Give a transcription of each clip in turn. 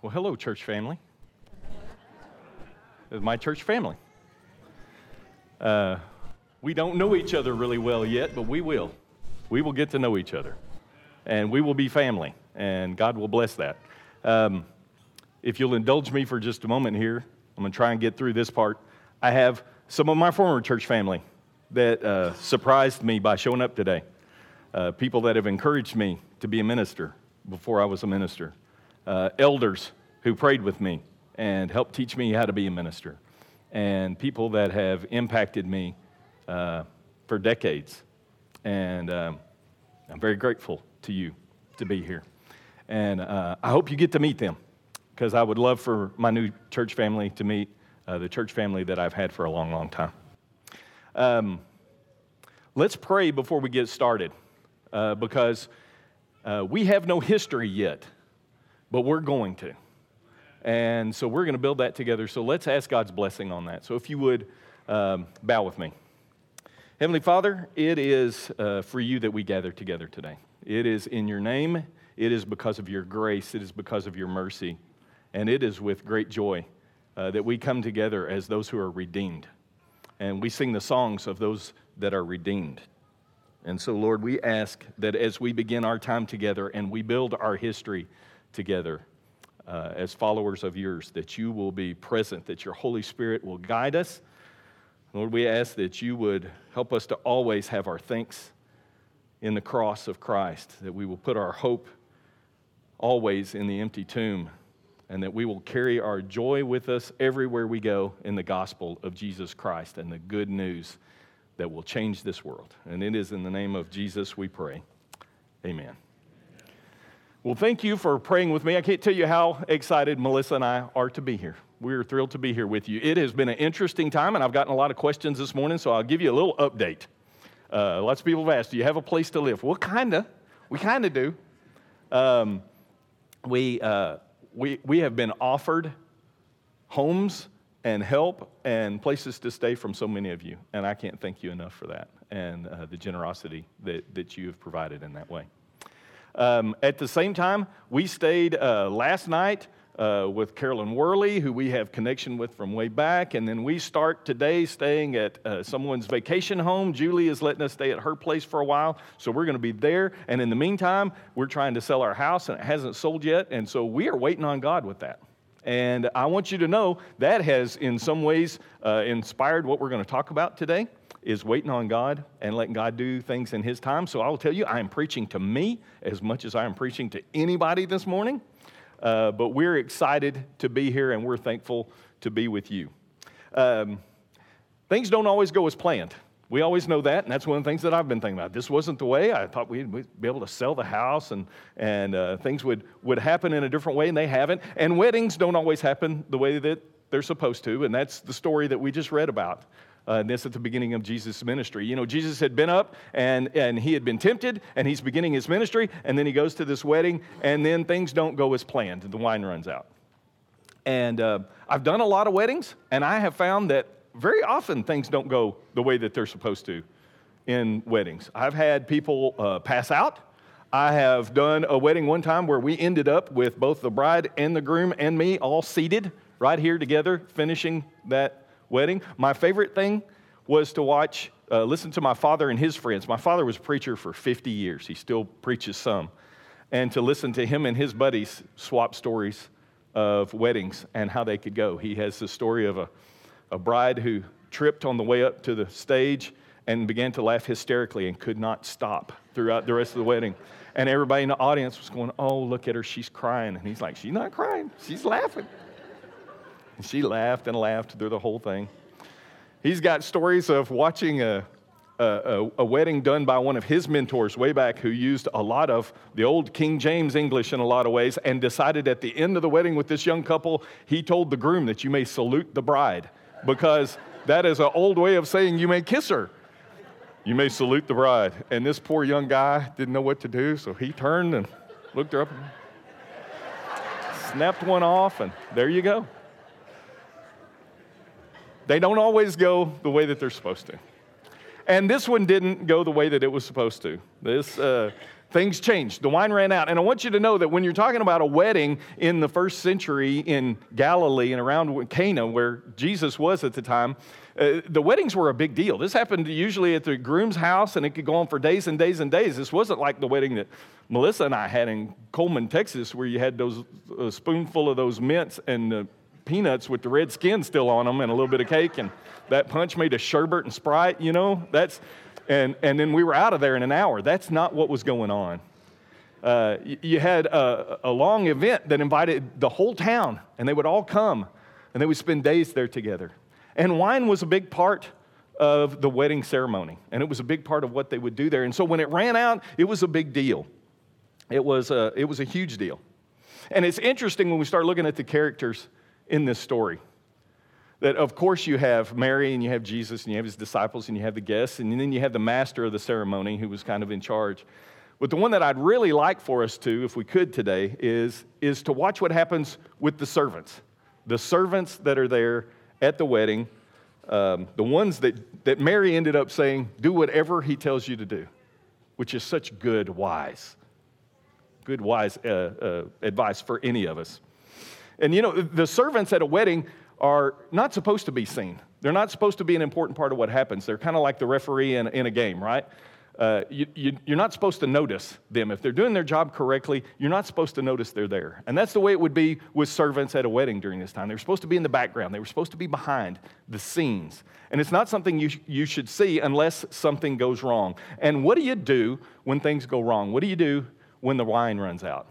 Well, hello, church family. My church family. Uh, we don't know each other really well yet, but we will. We will get to know each other, and we will be family, and God will bless that. Um, if you'll indulge me for just a moment here, I'm going to try and get through this part. I have some of my former church family that uh, surprised me by showing up today. Uh, people that have encouraged me to be a minister before I was a minister. Uh, elders who prayed with me and helped teach me how to be a minister. And people that have impacted me uh, for decades. And um, I'm very grateful to you to be here. And uh, I hope you get to meet them because I would love for my new church family to meet uh, the church family that I've had for a long, long time. Um, let's pray before we get started uh, because uh, we have no history yet, but we're going to. And so we're going to build that together. So let's ask God's blessing on that. So if you would um, bow with me. Heavenly Father, it is uh, for you that we gather together today. It is in your name, it is because of your grace, it is because of your mercy, and it is with great joy uh, that we come together as those who are redeemed. And we sing the songs of those that are redeemed. And so, Lord, we ask that as we begin our time together and we build our history together uh, as followers of yours, that you will be present, that your Holy Spirit will guide us Lord, we ask that you would help us to always have our thanks in the cross of Christ, that we will put our hope always in the empty tomb, and that we will carry our joy with us everywhere we go in the gospel of Jesus Christ and the good news that will change this world. And it is in the name of Jesus we pray. Amen. Well, thank you for praying with me. I can't tell you how excited Melissa and I are to be here. We're thrilled to be here with you. It has been an interesting time, and I've gotten a lot of questions this morning, so I'll give you a little update. Uh, lots of people have asked, Do you have a place to live? Well, kind of. We kind of do. Um, we, uh, we, we have been offered homes and help and places to stay from so many of you, and I can't thank you enough for that and uh, the generosity that, that you have provided in that way. Um, at the same time, we stayed uh, last night uh, with Carolyn Worley, who we have connection with from way back. And then we start today staying at uh, someone's vacation home. Julie is letting us stay at her place for a while. So we're going to be there. And in the meantime, we're trying to sell our house and it hasn't sold yet. And so we are waiting on God with that. And I want you to know that has, in some ways, uh, inspired what we're going to talk about today is waiting on God and letting God do things in His time. So I will tell you, I am preaching to me as much as I am preaching to anybody this morning. Uh, but we're excited to be here and we're thankful to be with you. Um, things don't always go as planned. We always know that, and that's one of the things that I've been thinking about. This wasn't the way. I thought we'd, we'd be able to sell the house and, and uh, things would, would happen in a different way, and they haven't. And weddings don't always happen the way that they're supposed to, and that's the story that we just read about uh, this at the beginning of Jesus' ministry. You know, Jesus had been up and, and he had been tempted, and he's beginning his ministry, and then he goes to this wedding, and then things don't go as planned. The wine runs out. And uh, I've done a lot of weddings, and I have found that very often things don't go the way that they're supposed to in weddings. I've had people uh, pass out. I have done a wedding one time where we ended up with both the bride and the groom and me all seated right here together, finishing that wedding. My favorite thing was to watch, uh, listen to my father and his friends. My father was a preacher for 50 years, he still preaches some. And to listen to him and his buddies swap stories of weddings and how they could go. He has the story of a, a bride who tripped on the way up to the stage and began to laugh hysterically and could not stop throughout the rest of the wedding. And everybody in the audience was going, Oh, look at her, she's crying. And he's like, She's not crying, she's laughing. And she laughed and laughed through the whole thing. He's got stories of watching a, a, a, wedding done by one of his mentors way back who used a lot of the old King James English in a lot of ways and decided at the end of the wedding with this young couple, he told the groom that you may salute the bride because that is an old way of saying you may kiss her. You may salute the bride. And this poor young guy didn't know what to do, so he turned and looked her up and snapped one off, and there you go. They don't always go the way that they're supposed to. And this one didn't go the way that it was supposed to. This, uh, things changed. The wine ran out. And I want you to know that when you're talking about a wedding in the first century in Galilee and around Cana, where Jesus was at the time, uh, the weddings were a big deal. This happened usually at the groom's house, and it could go on for days and days and days. This wasn't like the wedding that Melissa and I had in Coleman, Texas, where you had those a spoonful of those mints and the peanuts with the red skin still on them and a little bit of cake, and that punch made a sherbet and Sprite. You know, that's and, and then we were out of there in an hour. That's not what was going on. Uh, you had a, a long event that invited the whole town, and they would all come, and they would spend days there together. And wine was a big part of the wedding ceremony, and it was a big part of what they would do there. And so when it ran out, it was a big deal. It was a, it was a huge deal. And it's interesting when we start looking at the characters in this story that of course you have Mary and you have Jesus and you have his disciples and you have the guests and then you have the master of the ceremony who was kind of in charge. But the one that I'd really like for us to, if we could today, is, is to watch what happens with the servants. The servants that are there at the wedding, um, the ones that, that Mary ended up saying, do whatever he tells you to do, which is such good, wise, good, wise uh, uh, advice for any of us. And you know, the servants at a wedding are not supposed to be seen. They're not supposed to be an important part of what happens. They're kind of like the referee in, in a game, right? Uh, you, you, you're not supposed to notice them. If they're doing their job correctly, you're not supposed to notice they're there. And that's the way it would be with servants at a wedding during this time. They were supposed to be in the background, they were supposed to be behind the scenes. And it's not something you, you should see unless something goes wrong. And what do you do when things go wrong? What do you do when the wine runs out?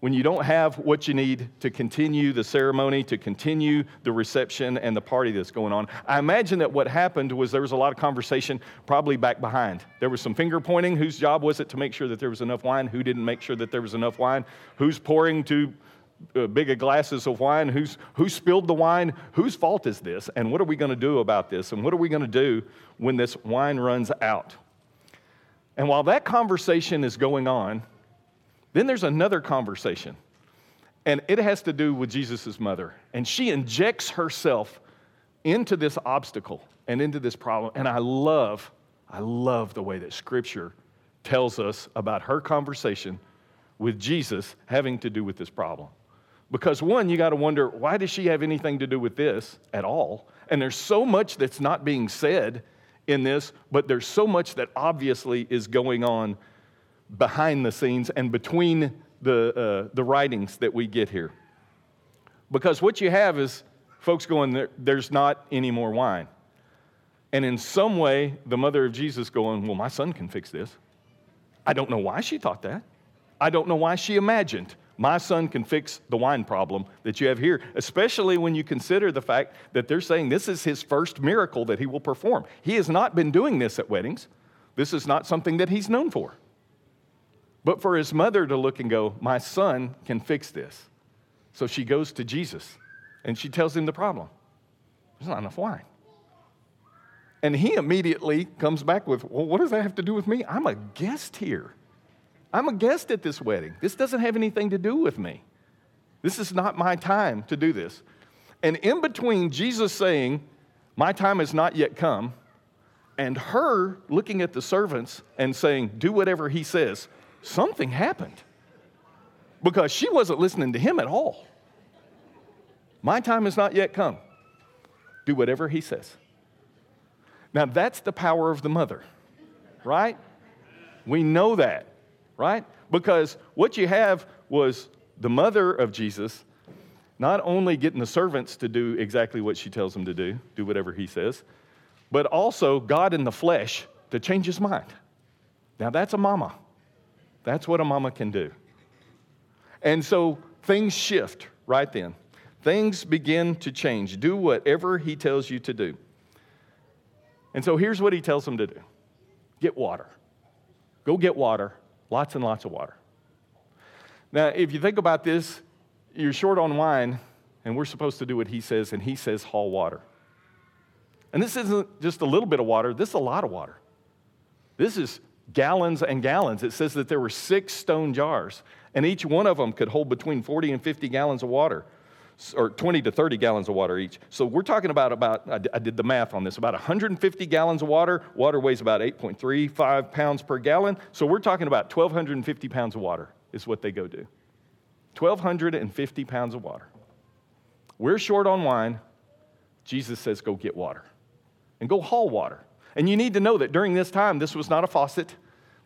When you don't have what you need to continue the ceremony, to continue the reception and the party that's going on. I imagine that what happened was there was a lot of conversation probably back behind. There was some finger pointing. Whose job was it to make sure that there was enough wine? Who didn't make sure that there was enough wine? Who's pouring to uh, bigger glasses of wine? Who's, who spilled the wine? Whose fault is this? And what are we going to do about this? And what are we going to do when this wine runs out? And while that conversation is going on, then there's another conversation, and it has to do with Jesus' mother. And she injects herself into this obstacle and into this problem. And I love, I love the way that Scripture tells us about her conversation with Jesus having to do with this problem. Because one, you got to wonder, why does she have anything to do with this at all? And there's so much that's not being said in this, but there's so much that obviously is going on behind the scenes and between the, uh, the writings that we get here. Because what you have is folks going, there, there's not any more wine. And in some way, the mother of Jesus going, Well, my son can fix this. I don't know why she thought that. I don't know why she imagined my son can fix the wine problem that you have here, especially when you consider the fact that they're saying this is his first miracle that he will perform. He has not been doing this at weddings, this is not something that he's known for. But for his mother to look and go, My son can fix this. So she goes to Jesus and she tells him the problem there's not enough wine. And he immediately comes back with, Well, what does that have to do with me? I'm a guest here. I'm a guest at this wedding. This doesn't have anything to do with me. This is not my time to do this. And in between Jesus saying, My time has not yet come, and her looking at the servants and saying, Do whatever he says, something happened because she wasn't listening to him at all. My time has not yet come. Do whatever he says. Now, that's the power of the mother, right? We know that, right? Because what you have was the mother of Jesus not only getting the servants to do exactly what she tells them to do, do whatever he says, but also God in the flesh to change his mind. Now, that's a mama. That's what a mama can do. And so things shift right then. Things begin to change. Do whatever he tells you to do. And so here's what he tells them to do get water. Go get water, lots and lots of water. Now, if you think about this, you're short on wine, and we're supposed to do what he says, and he says, haul water. And this isn't just a little bit of water, this is a lot of water. This is gallons and gallons. It says that there were six stone jars, and each one of them could hold between 40 and 50 gallons of water. or 20 to 30 gallons of water each. So we're talking about about I did the math on this about 150 gallons of water. Water weighs about 8.35 pounds per gallon. So we're talking about 1,250 pounds of water is what they go do. 1,250 pounds of water. We're short on wine. Jesus says, go get water and go haul water. And you need to know that during this time, this was not a faucet,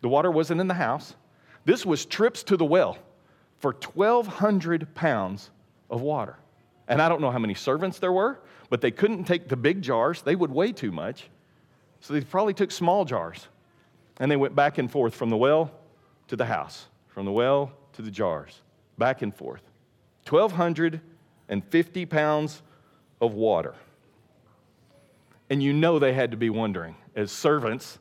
the water wasn't in the house. This was trips to the well for 1,200 pounds of water. And I don't know how many servants there were, but they couldn't take the big jars, they would weigh too much. So they probably took small jars. And they went back and forth from the well to the house, from the well to the jars, back and forth. 1,250 pounds of water. And you know they had to be wondering, as servants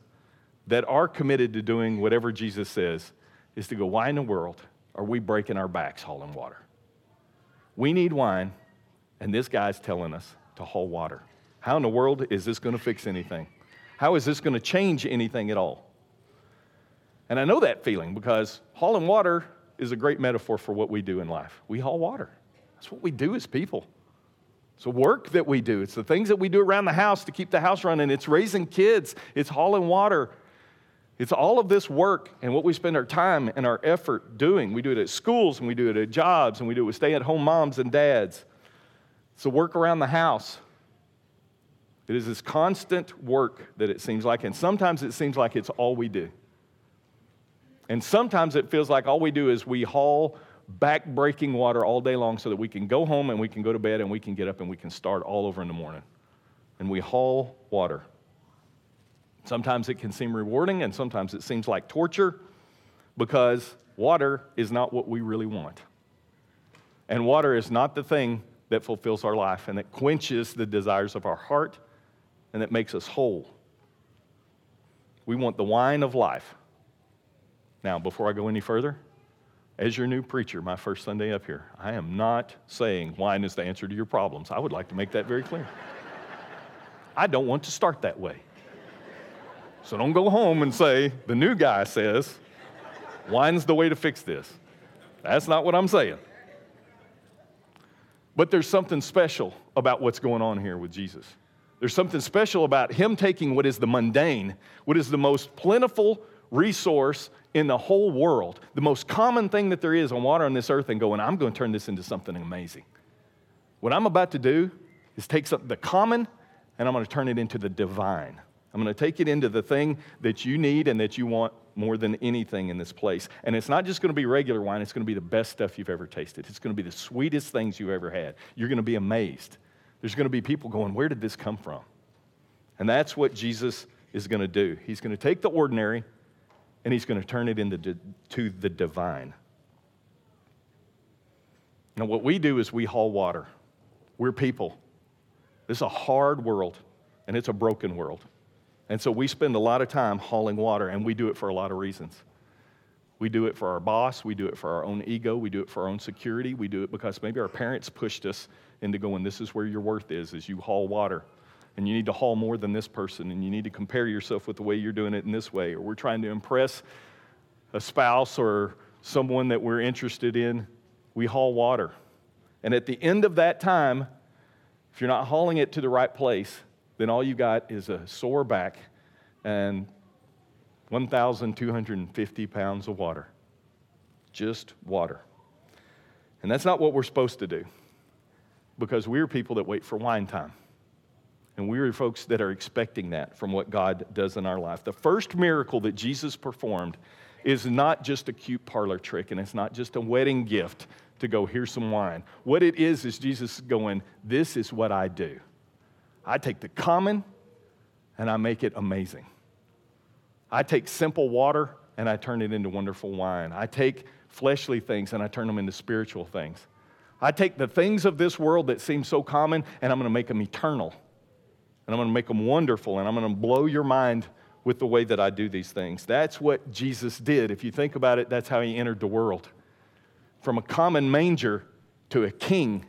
that are committed to doing whatever Jesus says, is to go, why in the world are we breaking our backs hauling water? We need wine, and this guy's telling us to haul water. How in the world is this going to fix anything? How is this going to change anything at all? And I know that feeling because hauling water is a great metaphor for what we do in life. We haul water. That's what we do as people. It's the work that we do. It's the things that we do around the house to keep the house running. It's raising kids. It's hauling water. It's all of this work and what we spend our time and our effort doing. We do it at schools and we do it at jobs and we do it with stay at home moms and dads. It's the work around the house. It is this constant work that it seems like, and sometimes it seems like it's all we do. And sometimes it feels like all we do is we haul back breaking water all day long so that we can go home and we can go to bed and we can get up and we can start all over in the morning. And we haul water. Sometimes it can seem rewarding and sometimes it seems like torture because water is not what we really want. And water is not the thing that fulfills our life and that quenches the desires of our heart and that makes us whole. We want the wine of life. Now, before I go any further, as your new preacher, my first Sunday up here, I am not saying wine is the answer to your problems. I would like to make that very clear. I don't want to start that way. So don't go home and say, the new guy says, wine's the way to fix this. That's not what I'm saying. But there's something special about what's going on here with Jesus. There's something special about him taking what is the mundane, what is the most plentiful resource in the whole world, the most common thing that there is on water on this earth, and going, I'm going to turn this into something amazing. What I'm about to do is take something, the common and I'm going to turn it into the divine. I'm going to take it into the thing that you need and that you want more than anything in this place. And it's not just going to be regular wine, it's going to be the best stuff you've ever tasted. It's going to be the sweetest things you've ever had. You're going to be amazed. There's going to be people going, Where did this come from? And that's what Jesus is going to do. He's going to take the ordinary and he's going to turn it into to the divine. Now, what we do is we haul water. We're people. This is a hard world, and it's a broken world. And so we spend a lot of time hauling water, and we do it for a lot of reasons. We do it for our boss, we do it for our own ego, we do it for our own security, we do it because maybe our parents pushed us into going, this is where your worth is, as you haul water. And you need to haul more than this person, and you need to compare yourself with the way you're doing it in this way. Or we're trying to impress a spouse or someone that we're interested in. We haul water. And at the end of that time, if you're not hauling it to the right place, then all you got is a sore back and 1,250 pounds of water. Just water. And that's not what we're supposed to do because we're people that wait for wine time. And we're folks that are expecting that from what God does in our life. The first miracle that Jesus performed is not just a cute parlor trick and it's not just a wedding gift to go, here's some wine. What it is, is Jesus going, this is what I do. I take the common and I make it amazing. I take simple water and I turn it into wonderful wine. I take fleshly things and I turn them into spiritual things. I take the things of this world that seem so common and I'm going to make them eternal. And I'm going to make them wonderful and I'm going to blow your mind with the way that I do these things. That's what Jesus did. If you think about it, that's how he entered the world. From a common manger to a king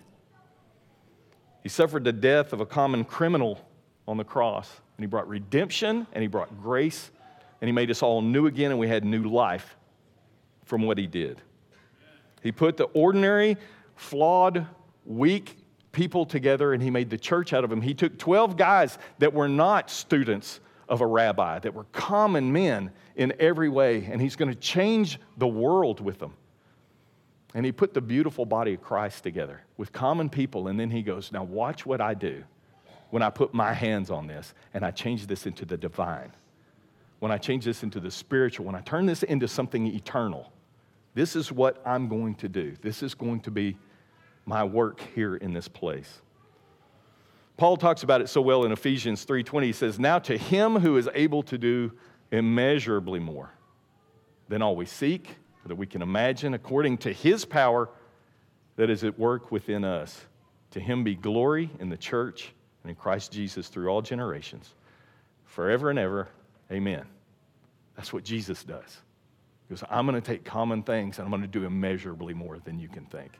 he suffered the death of a common criminal on the cross. And he brought redemption and he brought grace and he made us all new again and we had new life from what he did. He put the ordinary, flawed weak people together and he made the church out of them. He took 12 guys that were not students of a rabbi, that were common men in every way, and he's going to change the world with them. And he put the beautiful body of Christ together with common people, and then he goes, Now watch what I do when I put my hands on this and I change this into the divine, when I change this into the spiritual, when I turn this into something eternal. This is what I'm going to do. This is going to be my work here in this place. Paul talks about it so well in Ephesians 3:20. He says, "Now to him who is able to do immeasurably more than all we seek, that we can imagine, according to his power that is at work within us. To him be glory in the church and in Christ Jesus through all generations, forever and ever. Amen." That's what Jesus does. He goes, I'm going to take common things and I'm going to do immeasurably more than you can think.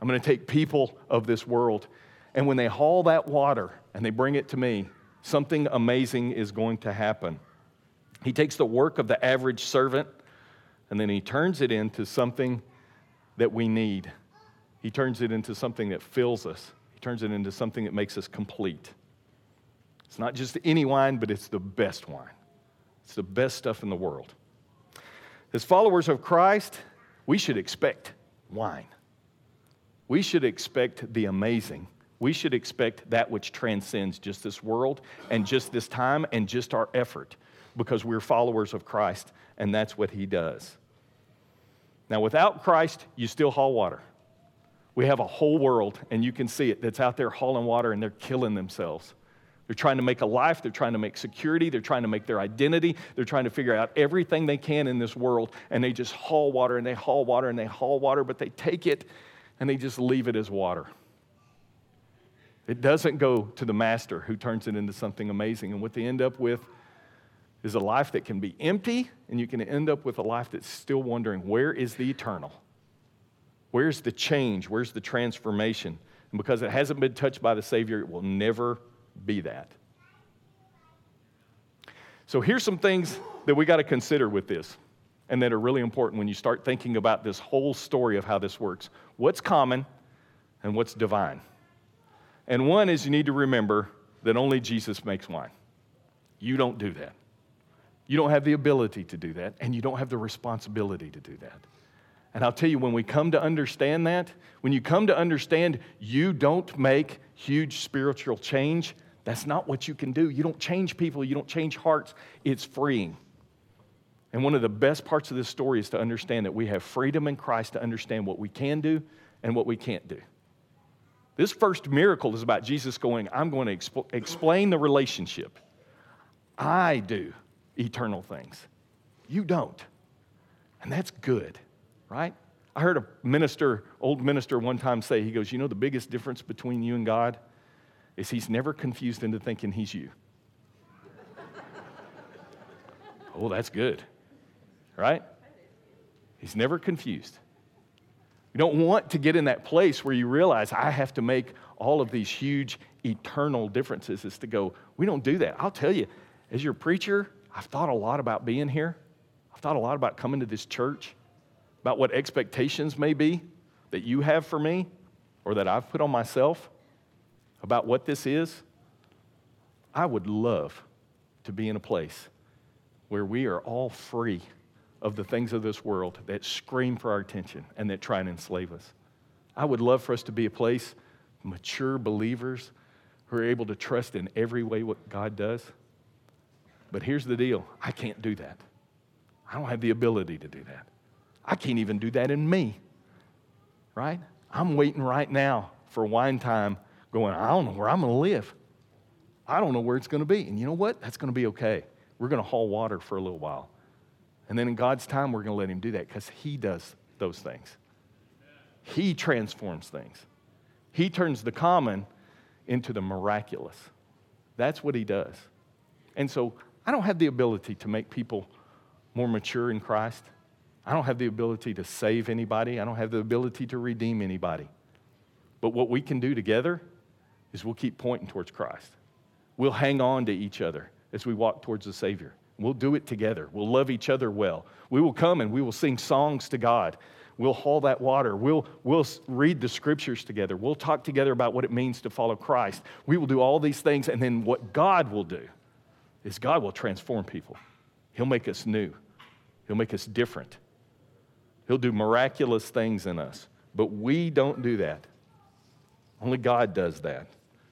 I'm going to take people of this world, and when they haul that water and they bring it to me, something amazing is going to happen. He takes the work of the average servant and then he turns it into something that we need. He turns it into something that fills us, he turns it into something that makes us complete. It's not just any wine, but it's the best wine. It's the best stuff in the world. As followers of Christ, we should expect wine. We should expect the amazing. We should expect that which transcends just this world and just this time and just our effort because we're followers of Christ and that's what he does. Now, without Christ, you still haul water. We have a whole world, and you can see it, that's out there hauling water and they're killing themselves. They're trying to make a life, they're trying to make security, they're trying to make their identity, they're trying to figure out everything they can in this world, and they just haul water and they haul water and they haul water, but they take it and they just leave it as water. It doesn't go to the master who turns it into something amazing. And what they end up with is a life that can be empty, and you can end up with a life that's still wondering where is the eternal? Where's the change? Where's the transformation? And because it hasn't been touched by the Savior, it will never be that. So here's some things that we got to consider with this and that are really important when you start thinking about this whole story of how this works. What's common and what's divine? And one is you need to remember that only Jesus makes wine. You don't do that. You don't have the ability to do that, and you don't have the responsibility to do that. And I'll tell you, when we come to understand that, when you come to understand you don't make huge spiritual change, that's not what you can do. You don't change people, you don't change hearts. It's freeing. And one of the best parts of this story is to understand that we have freedom in Christ to understand what we can do and what we can't do. This first miracle is about Jesus going, I'm going to exp- explain the relationship. I do eternal things. You don't. And that's good, right? I heard a minister, old minister, one time say, he goes, You know, the biggest difference between you and God is he's never confused into thinking he's you. oh, that's good right? He's never confused. You don't want to get in that place where you realize I have to make all of these huge eternal differences, is to go, we don't do that. I'll tell you, as your preacher, I've thought a lot about being here. I've thought a lot about coming to this church, about what expectations may be that you have for me or that I've put on myself about what this is. I would love to be in a place where we are all free of the things of this world that scream for our attention and that try and enslave us. I would love for us to be a place, mature believers who are able to trust in every way what God does. But here's the deal I can't do that. I don't have the ability to do that. I can't even do that in me, right? I'm waiting right now for wine time, going, I don't know where I'm going to live. I don't know where it's going to be. And you know what? That's going to be okay. We're going to haul water for a little while. And then in God's time, we're going to let Him do that because He does those things. He transforms things. He turns the common into the miraculous. That's what He does. And so I don't have the ability to make people more mature in Christ. I don't have the ability to save anybody. I don't have the ability to redeem anybody. But what we can do together is we'll keep pointing towards Christ. We'll hang on to each other as we walk towards the Savior. We'll do it together. We'll love each other well. We will come and we will sing songs to God. We'll haul that water. We'll, we'll read the scriptures together. We'll talk together about what it means to follow Christ. We will do all these things. And then what God will do is God will transform people. He'll make us new, He'll make us different. He'll do miraculous things in us. But we don't do that. Only God does that.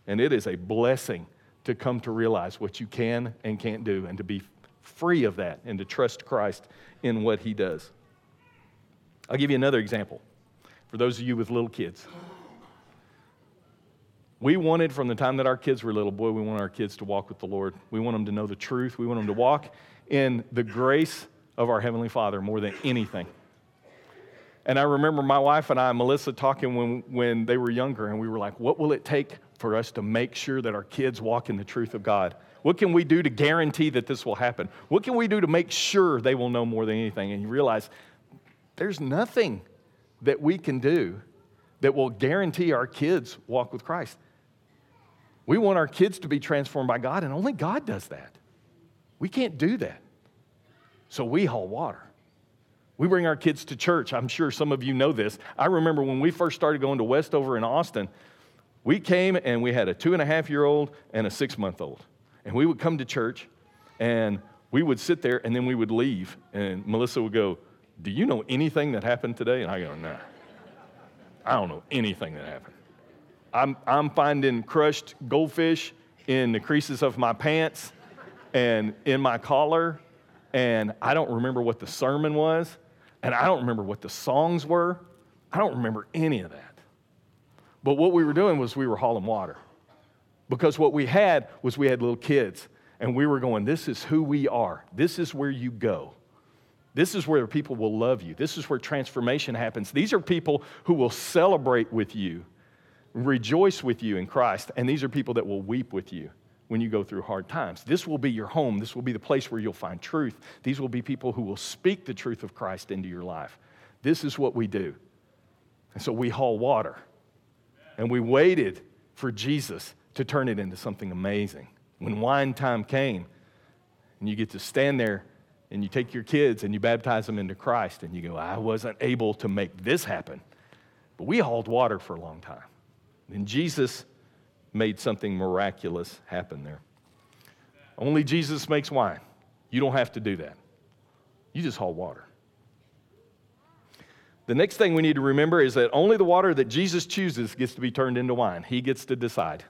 And it is a blessing to come to realize what you can and can't do and to be free of that and to trust Christ in what He does. I'll give you another example for those of you with little kids. We wanted from the time that our kids were little, boy, we want our kids to walk with the Lord. We want them to know the truth. We want them to walk in the grace of our Heavenly Father more than anything. And I remember my wife and I, Melissa, talking when, when they were younger, and we were like, what will it take for us to make sure that our kids walk in the truth of God? What can we do to guarantee that this will happen? What can we do to make sure they will know more than anything? And you realize there's nothing that we can do that will guarantee our kids walk with Christ. We want our kids to be transformed by God, and only God does that. We can't do that. So we haul water. We bring our kids to church. I'm sure some of you know this. I remember when we first started going to Westover in Austin, we came and we had a two and a half year old and a six month old. And we would come to church and we would sit there and then we would leave. And Melissa would go, Do you know anything that happened today? And I go, No, I don't know anything that happened. I'm, I'm finding crushed goldfish in the creases of my pants and in my collar. And I don't remember what the sermon was. And I don't remember what the songs were. I don't remember any of that. But what we were doing was we were hauling water. Because what we had was we had little kids. And we were going, this is who we are. This is where you go. This is where people will love you. This is where transformation happens. These are people who will celebrate with you, rejoice with you in Christ. And these are people that will weep with you when you go through hard times. This will be your home. This will be the place where you'll find truth. These will be people who will speak the truth of Christ into your life. This is what we do. And so we haul water. And we waited for Jesus to turn it into something amazing. When wine time came, and you get to stand there and you take your kids and you baptize them into Christ, and you go, I wasn't able to make this happen. But we hauled water for a long time. And Jesus made something miraculous happen there. Only Jesus makes wine. You don't have to do that. You just haul water. The next thing we need to remember is that only the water that Jesus chooses gets to be turned into wine. He gets to decide.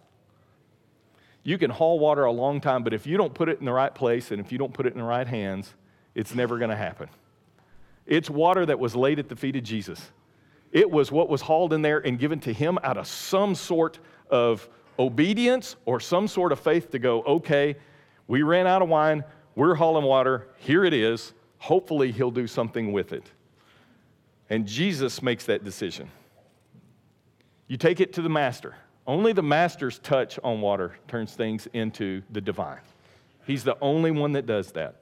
You can haul water a long time, but if you don't put it in the right place and if you don't put it in the right hands, it's never going to happen. It's water that was laid at the feet of Jesus. It was what was hauled in there and given to him out of some sort of obedience or some sort of faith to go, okay, we ran out of wine, we're hauling water, here it is. Hopefully, he'll do something with it. And Jesus makes that decision. You take it to the master. Only the master's touch on water turns things into the divine. He's the only one that does that.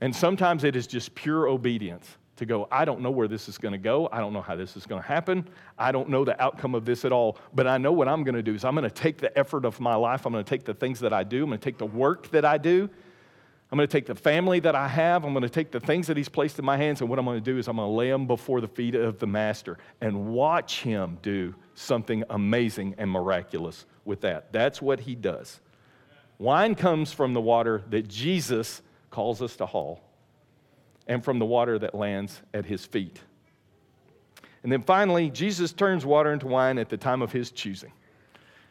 And sometimes it is just pure obedience to go, I don't know where this is going to go. I don't know how this is going to happen. I don't know the outcome of this at all. But I know what I'm going to do is I'm going to take the effort of my life. I'm going to take the things that I do. I'm going to take the work that I do. I'm going to take the family that I have. I'm going to take the things that He's placed in my hands. And what I'm going to do is I'm going to lay them before the feet of the Master and watch Him do something amazing and miraculous with that. That's what He does. Wine comes from the water that Jesus calls us to haul and from the water that lands at his feet. And then finally, Jesus turns water into wine at the time of his choosing.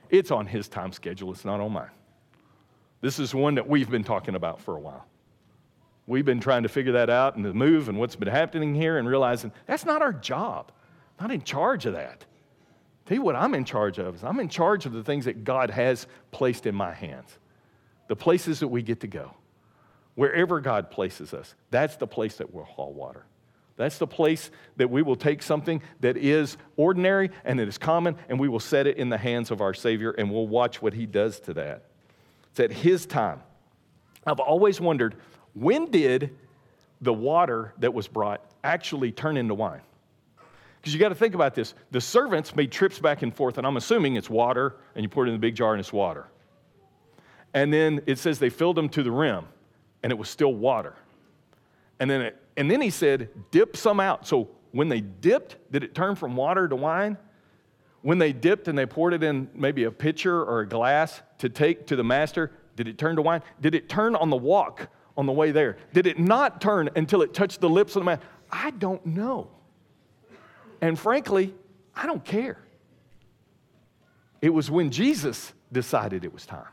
It's on his time schedule, it's not on mine. This is one that we've been talking about for a while. We've been trying to figure that out and the move and what's been happening here and realizing that's not our job. Not in charge of that. Tell you what I'm in charge of is I'm in charge of the things that God has placed in my hands, the places that we get to go. Wherever God places us, that's the place that we'll haul water. That's the place that we will take something that is ordinary and that is common, and we will set it in the hands of our Savior, and we'll watch what He does to that. It's at His time. I've always wondered when did the water that was brought actually turn into wine? Because you got to think about this. The servants made trips back and forth, and I'm assuming it's water, and you pour it in the big jar and it's water. And then it says they filled them to the rim and it was still water. And then, it, and then he said, dip some out. So when they dipped, did it turn from water to wine? When they dipped and they poured it in maybe a pitcher or a glass to take to the master, did it turn to wine? Did it turn on the walk on the way there? Did it not turn until it touched the lips of the man? I don't know. And frankly, I don't care. It was when Jesus decided it was time.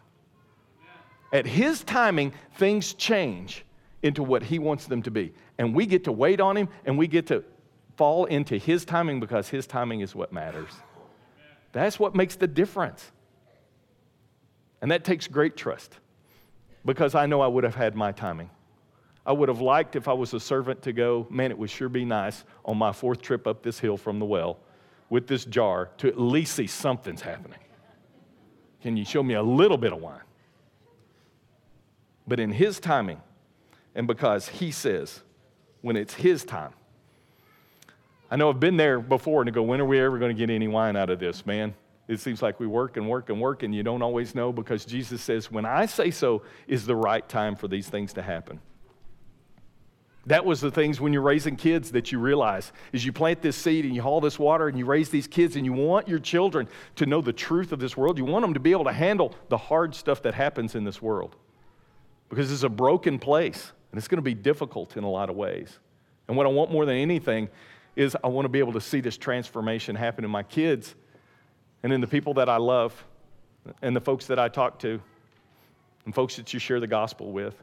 At his timing, things change into what he wants them to be. And we get to wait on him and we get to fall into his timing because his timing is what matters. That's what makes the difference. And that takes great trust because I know I would have had my timing. I would have liked if I was a servant to go, man, it would sure be nice on my fourth trip up this hill from the well with this jar to at least see something's happening. Can you show me a little bit of wine? But in His timing, and because He says, when it's His time, I know I've been there before and to go, when are we ever going to get any wine out of this, man? It seems like we work and work and work and you don't always know because Jesus says, when I say so is the right time for these things to happen. That was the things when you're raising kids that you realize is you plant this seed and you haul this water and you raise these kids and you want your children to know the truth of this world. You want them to be able to handle the hard stuff that happens in this world. Because it's a broken place and it's going to be difficult in a lot of ways. And what I want more than anything is I want to be able to see this transformation happen in my kids and in the people that I love and the folks that I talk to and folks that you share the gospel with.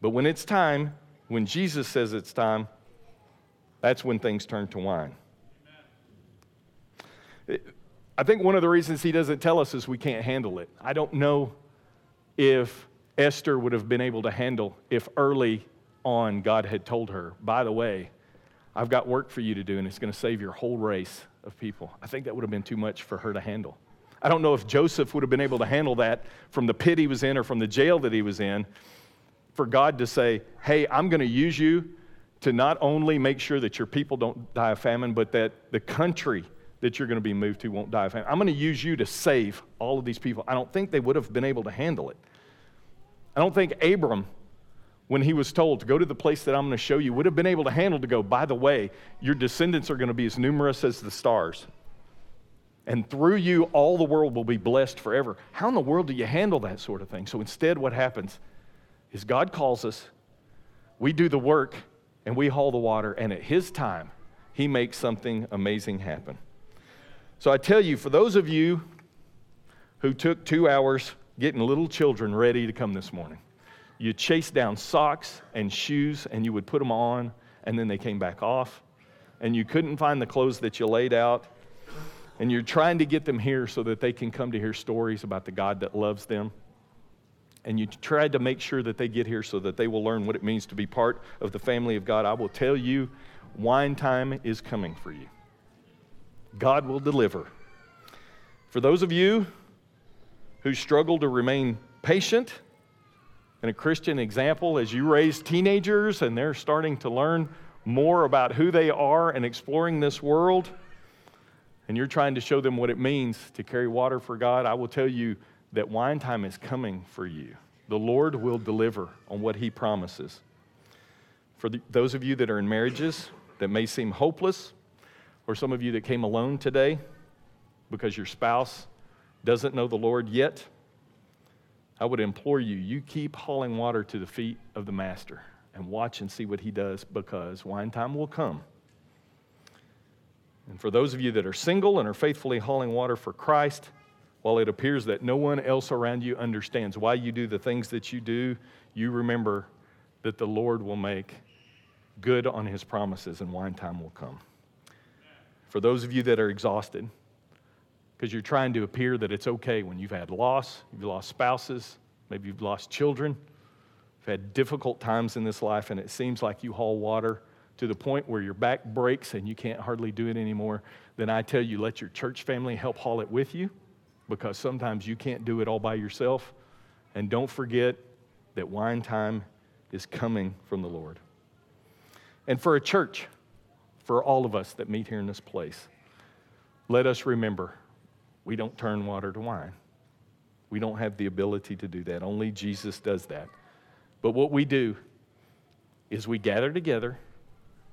But when it's time, when Jesus says it's time, that's when things turn to wine. I think one of the reasons he doesn't tell us is we can't handle it. I don't know if Esther would have been able to handle if early on God had told her, by the way, I've got work for you to do and it's going to save your whole race of people. I think that would have been too much for her to handle. I don't know if Joseph would have been able to handle that from the pit he was in or from the jail that he was in for God to say, hey, I'm going to use you to not only make sure that your people don't die of famine, but that the country that you're going to be moved to won't die of famine. I'm going to use you to save all of these people. I don't think they would have been able to handle it. I don't think Abram, when he was told to go to the place that I'm going to show you, would have been able to handle to go, by the way, your descendants are going to be as numerous as the stars. And through you, all the world will be blessed forever. How in the world do you handle that sort of thing? So instead, what happens? Is God calls us, we do the work, and we haul the water, and at His time, He makes something amazing happen. So I tell you, for those of you who took two hours getting little children ready to come this morning, you chased down socks and shoes, and you would put them on, and then they came back off, and you couldn't find the clothes that you laid out, and you're trying to get them here so that they can come to hear stories about the God that loves them and you tried to make sure that they get here so that they will learn what it means to be part of the family of God, I will tell you, wine time is coming for you. God will deliver. For those of you who struggle to remain patient and a Christian example as you raise teenagers and they're starting to learn more about who they are and exploring this world, and you're trying to show them what it means to carry water for God, I will tell you that wine time is coming for you. The Lord will deliver on what He promises. For the, those of you that are in marriages that may seem hopeless, or some of you that came alone today because your spouse doesn't know the Lord yet, I would implore you, you keep hauling water to the feet of the Master and watch and see what He does because wine time will come. And for those of you that are single and are faithfully hauling water for Christ, while it appears that no one else around you understands why you do the things that you do, you remember that the Lord will make good on his promises and wine time will come. For those of you that are exhausted, because you're trying to appear that it's okay when you've had loss, you've lost spouses, maybe you've lost children, you've had difficult times in this life, and it seems like you haul water to the point where your back breaks and you can't hardly do it anymore, then I tell you, let your church family help haul it with you because sometimes you can't do it all by yourself. And don't forget that wine time is coming from the Lord. And for a church, for all of us that meet here in this place, let us remember we don't turn water to wine. We don't have the ability to do that. Only Jesus does that. But what we do is we gather together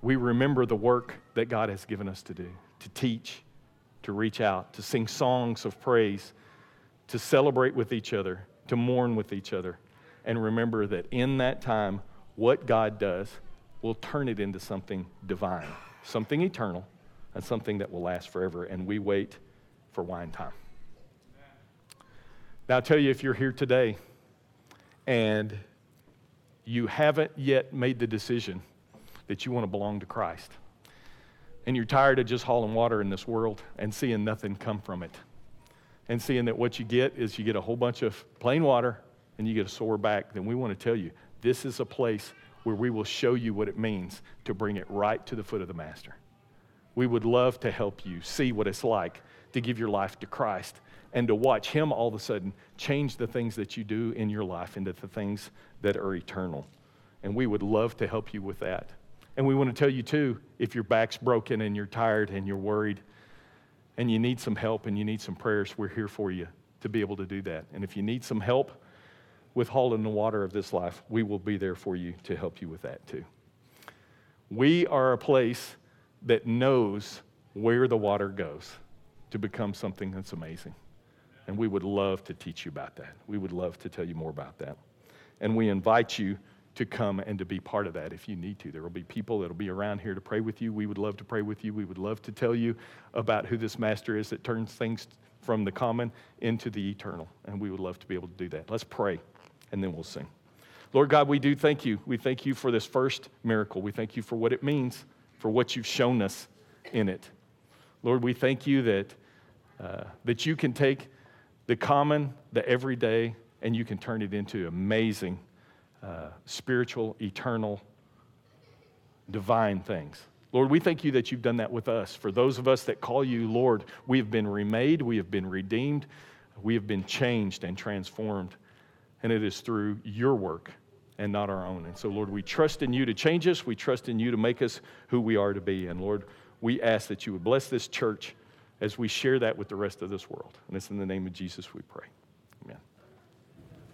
we remember the work that God has given us to do to teach, to reach out, to sing songs of praise, to celebrate with each other, to mourn with each other. And remember that in that time, what God does will turn it into something divine, something eternal, and something that will last forever. And we wait for wine time. Now, I'll tell you if you're here today and you haven't yet made the decision that you want to belong to Christ, and you're tired of just hauling water in this world and seeing nothing come from it, and seeing that what you get is you get a whole bunch of plain water and you get a sore back, then we want to tell you this is a place where we will show you what it means to bring it right to the foot of the Master. We would love to help you see what it's like to give your life to Christ and to watch Him all of a sudden change the things that you do in your life into the things that are eternal. And we would love to help you with that. And we want to tell you, too, if your back's broken and you're tired and you're worried and you need some help and you need some prayers, we're here for you to be able to do that. And if you need some help with hauling the water of this life, we will be there for you to help you with that, too. We are a place that knows where the water goes to become something that's amazing. And we would love to teach you about that. We would love to tell you more about that. And we invite you to come and to be part of that if you need to. There will be people that will be around here to pray with you. We would love to pray with you. We would love to tell you about who this master is that turns things from the common into the eternal. And we would love to be able to do that. Let's pray, and then we'll sing. Lord God, we do thank you. We thank you for this first miracle. We thank you for what it means, for what you've shown us in it. Lord, we thank you that, uh, that you can take the common, the everyday, and you can turn it into amazing, uh, spiritual, eternal, divine things. Lord, we thank you that you've done that with us. For those of us that call you Lord, we have been remade, we have been redeemed, we have been changed and transformed. And it is through your work and not our own. And so, Lord, we trust in you to change us. We trust in you to make us who we are to be. And Lord, we ask that you would bless this church as we share that with the rest of this world. And it's in the name of Jesus we pray.